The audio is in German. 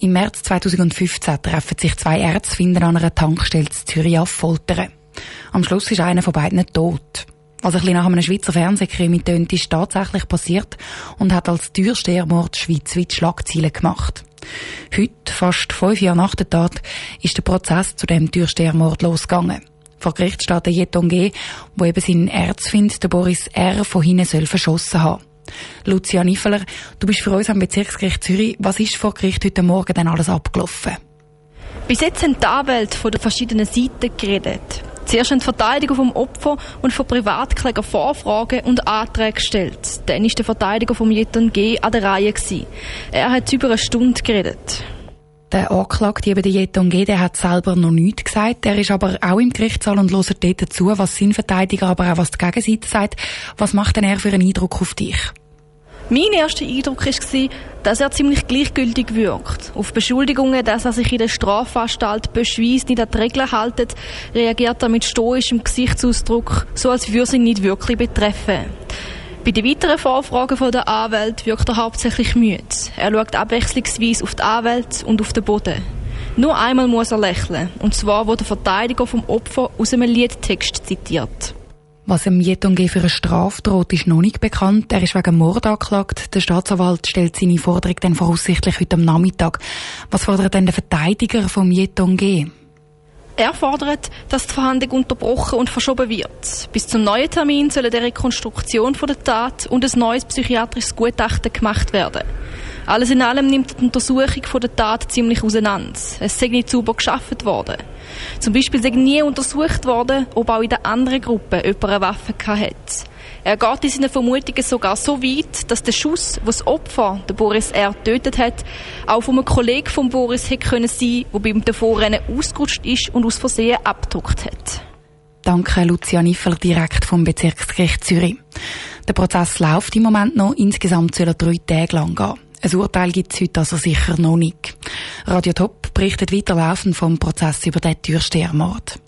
Im März 2015 treffen sich zwei Erzfinder an einer Tankstelle in Zürich auf Foltern. Am Schluss ist einer von beiden tot. Was ein bisschen nach einem Schweizer Fernsehkrimi tönt, ist tatsächlich passiert und hat als Türstehermord schweizweit Schlagzeilen gemacht. Heute, fast fünf Jahre nach der Tat, ist der Prozess zu dem Türstehermord losgegangen. Vor Gericht steht der Jeton G., wo eben seinen Erzfind, der Boris R., von hinten soll verschossen haben. Lucia Niffeler, du bist für uns am Bezirksgericht Zürich. Was ist vor Gericht heute Morgen denn alles abgelaufen? Bis jetzt haben die Anwälte von den verschiedenen Seiten geredet. Zuerst haben die Verteidiger vom Opfer und von Privatkläger Vorfragen und Anträge gestellt. Dann ist der Verteidiger vom Jeton G. an der Reihe. Gewesen. Er hat über eine Stunde geredet. Der Anklagte, eben der Jeton G., der hat selber noch nichts gesagt. Er ist aber auch im Gerichtssaal und hört dort zu, was sein Verteidiger, aber auch was die Gegenseite sagt. Was macht denn er für einen Eindruck auf dich? Mein erster Eindruck war, dass er ziemlich gleichgültig wirkt. Auf Beschuldigungen, dass er sich in der Strafanstalt beschweist nicht an die Regeln hält, reagiert er mit stoischem Gesichtsausdruck, so als würde sie ihn nicht wirklich betreffen. Bei den weiteren Vorfragen der Anwälte wirkt er hauptsächlich müde. Er schaut abwechslungsweise auf die Anwälte und auf den Boden. Nur einmal muss er lächeln, und zwar, wo der Verteidiger vom Opfer aus einem Liedtext zitiert. Was dem Jetonge für eine Strafe droht, ist noch nicht bekannt. Er ist wegen Mord angeklagt. Der Staatsanwalt stellt seine Forderung dann voraussichtlich heute am Nachmittag. Was fordert denn der Verteidiger vom Jetonge? Er fordert, dass die Verhandlung unterbrochen und verschoben wird. Bis zum neuen Termin soll eine Rekonstruktion der Tat und ein neues psychiatrisches Gutachten gemacht werden. Alles in allem nimmt die Untersuchung von der Tat ziemlich auseinander. Es sei nicht sauber geschaffen worden. Zum Beispiel sei nie untersucht worden, ob auch in der anderen Gruppe jemand eine Waffe hatte. Er geht in seinen Vermutungen sogar so weit, dass der Schuss, den das Opfer, der Boris R., tötet hat, auch von einem Kollegen von Boris hätte können sein, der beim Davorrennen ausgerutscht ist und aus Versehen abgedruckt hat. Danke, Lucia Niffel, direkt vom Bezirksgericht Zürich. Der Prozess läuft im Moment noch. Insgesamt soll er drei Tage lang gehen. Ein Urteil gibt es heute also sicher noch nicht. Radio Top berichtet weiter laufend vom Prozess über den Türstehermord.